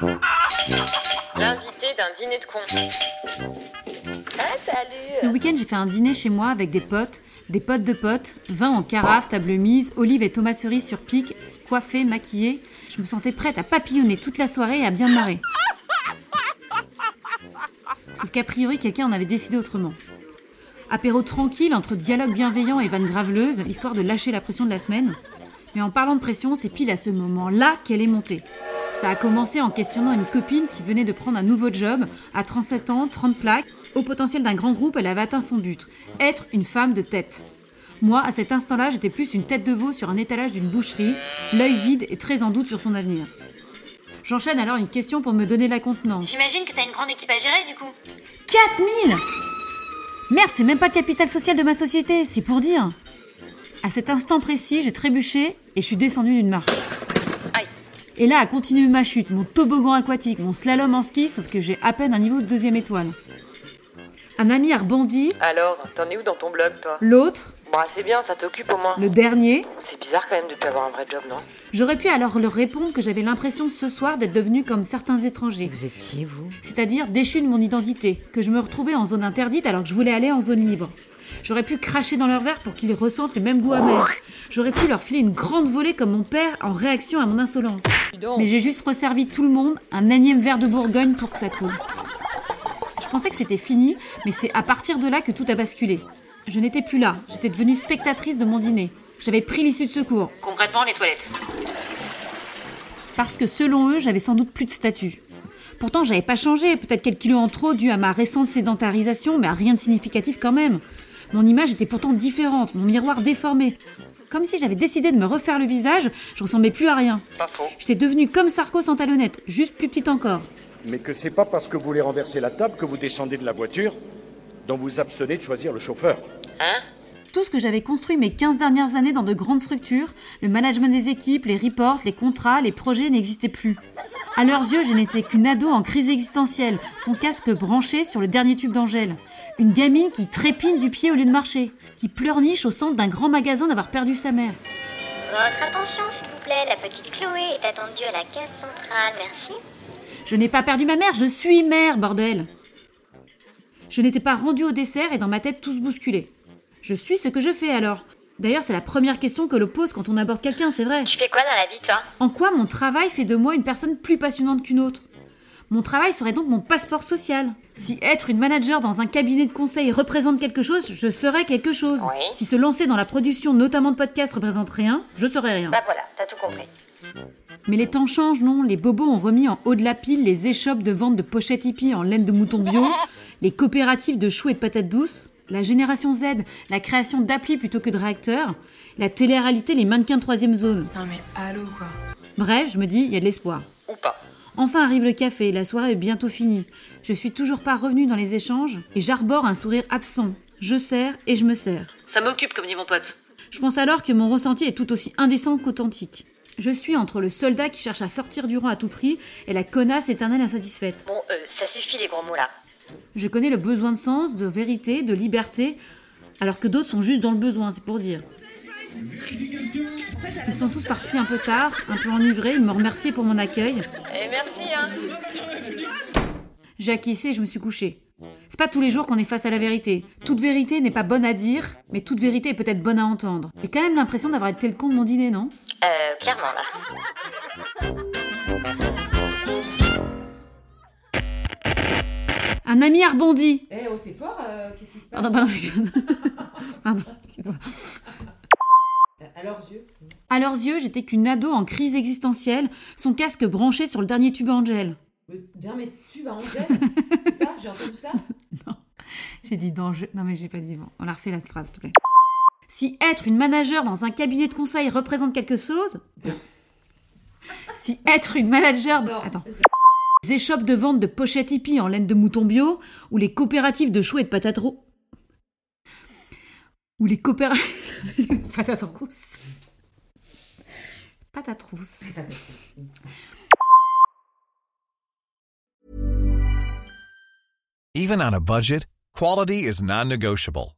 L'invité d'un dîner de con. Ah, salut Ce week-end, j'ai fait un dîner chez moi avec des potes, des potes de potes, vin en carafe, table mise, olives et tomates cerises sur pic, coiffée, maquillée. Je me sentais prête à papillonner toute la soirée et à bien me marrer. Sauf qu'a priori, quelqu'un en avait décidé autrement. Apéro tranquille entre dialogue bienveillant et vanne graveleuse, histoire de lâcher la pression de la semaine. Mais en parlant de pression, c'est pile à ce moment-là qu'elle est montée. Ça a commencé en questionnant une copine qui venait de prendre un nouveau job, à 37 ans, 30 plaques. Au potentiel d'un grand groupe, elle avait atteint son but être une femme de tête. Moi, à cet instant-là, j'étais plus une tête de veau sur un étalage d'une boucherie, l'œil vide et très en doute sur son avenir. J'enchaîne alors une question pour me donner la contenance. J'imagine que t'as une grande équipe à gérer du coup. 4000 Merde, c'est même pas le capital social de ma société, c'est pour dire. À cet instant précis, j'ai trébuché et je suis descendue d'une marche. Et là a continué ma chute, mon toboggan aquatique, mon slalom en ski, sauf que j'ai à peine un niveau de deuxième étoile. Un ami a rebondi, Alors, t'en es où dans ton blog, toi? L'autre, Bon, c'est bien, ça t'occupe au moins. le dernier. C'est bizarre quand même de plus avoir un vrai job, non? J'aurais pu alors leur répondre que j'avais l'impression ce soir d'être devenue comme certains étrangers, Vous êtes qui, vous? c'est-à-dire déchu de mon identité, que je me retrouvais en zone interdite alors que je voulais aller en zone libre. J'aurais pu cracher dans leur verre pour qu'ils ressentent le même goût amer. J'aurais pu leur filer une grande volée comme mon père en réaction à mon insolence. Mais j'ai juste resservi tout le monde un énième verre de Bourgogne pour que ça coule. Je pensais que c'était fini, mais c'est à partir de là que tout a basculé. Je n'étais plus là, j'étais devenue spectatrice de mon dîner. J'avais pris l'issue de secours, Concrètement, les toilettes. parce que selon eux, j'avais sans doute plus de statut. Pourtant, j'avais pas changé, peut-être quelques kilos en trop dû à ma récente sédentarisation, mais à rien de significatif quand même. Mon image était pourtant différente, mon miroir déformé. Comme si j'avais décidé de me refaire le visage, je ressemblais plus à rien. Pas faux. J'étais devenue comme Sarko sans talonnette, juste plus petite encore. Mais que c'est pas parce que vous voulez renverser la table que vous descendez de la voiture dont vous abstenez de choisir le chauffeur. Hein? Tout ce que j'avais construit mes 15 dernières années dans de grandes structures, le management des équipes, les reports, les contrats, les projets n'existaient plus. À leurs yeux, je n'étais qu'une ado en crise existentielle, son casque branché sur le dernier tube d'Angèle. Une gamine qui trépine du pied au lieu de marcher, qui pleurniche au centre d'un grand magasin d'avoir perdu sa mère. Votre attention s'il vous plaît, la petite Chloé est attendue à la caisse centrale, merci. Je n'ai pas perdu ma mère, je suis mère, bordel Je n'étais pas rendue au dessert et dans ma tête tout se bousculait. Je suis ce que je fais alors. D'ailleurs, c'est la première question que l'on pose quand on aborde quelqu'un, c'est vrai. Tu fais quoi dans la vie toi? En quoi mon travail fait de moi une personne plus passionnante qu'une autre? Mon travail serait donc mon passeport social. Si être une manager dans un cabinet de conseil représente quelque chose, je serais quelque chose. Oui. Si se lancer dans la production, notamment de podcasts, représente rien, je serais rien. Bah voilà, t'as tout compris. Mais les temps changent, non? Les bobos ont remis en haut de la pile les échoppes de vente de pochettes hippies en laine de mouton bio, les coopératives de choux et de patates douces, la génération Z, la création d'applis plutôt que de réacteurs, la télé-réalité, les mannequins de troisième zone. Non mais allô quoi. Bref, je me dis, il y a de l'espoir. Ou pas. Enfin arrive le café, la soirée est bientôt finie. Je suis toujours pas revenue dans les échanges et j'arbore un sourire absent. Je sers et je me sers. Ça m'occupe, comme dit mon pote. Je pense alors que mon ressenti est tout aussi indécent qu'authentique. Je suis entre le soldat qui cherche à sortir du rang à tout prix et la connasse éternelle insatisfaite. Bon, euh, ça suffit les gros mots là. Je connais le besoin de sens, de vérité, de liberté, alors que d'autres sont juste dans le besoin, c'est pour dire. Ils sont tous partis un peu tard, un peu enivrés, ils me remerciaient pour mon accueil. Et merci, hein. J'ai acquiescé et je me suis couchée. C'est pas tous les jours qu'on est face à la vérité. Toute vérité n'est pas bonne à dire, mais toute vérité est peut-être bonne à entendre. J'ai quand même l'impression d'avoir été le con de mon dîner, non? Euh, clairement là. Un ami a rebondi. Eh oh c'est fort, euh, qu'est-ce qui se passe Pardon, pardon. pardon, excuse-moi. À leurs yeux. À leurs yeux, j'étais qu'une ado en crise existentielle, son casque branché sur le dernier tube Angel. Mais, Bien mais tu vas Angèle, c'est ça J'ai entendu ça J'ai dit danger. Non, mais j'ai pas dit bon. On la refait la phrase, s'il te plaît. Si être une manager dans un cabinet de conseil représente quelque chose, si être une manager de... Attends. Les échoppes de vente de pochettes hippies en laine de mouton bio, ou les coopératives de choux et de patates. Ou les coopératives... rousses. Patates. Even on a budget, quality is non-negotiable.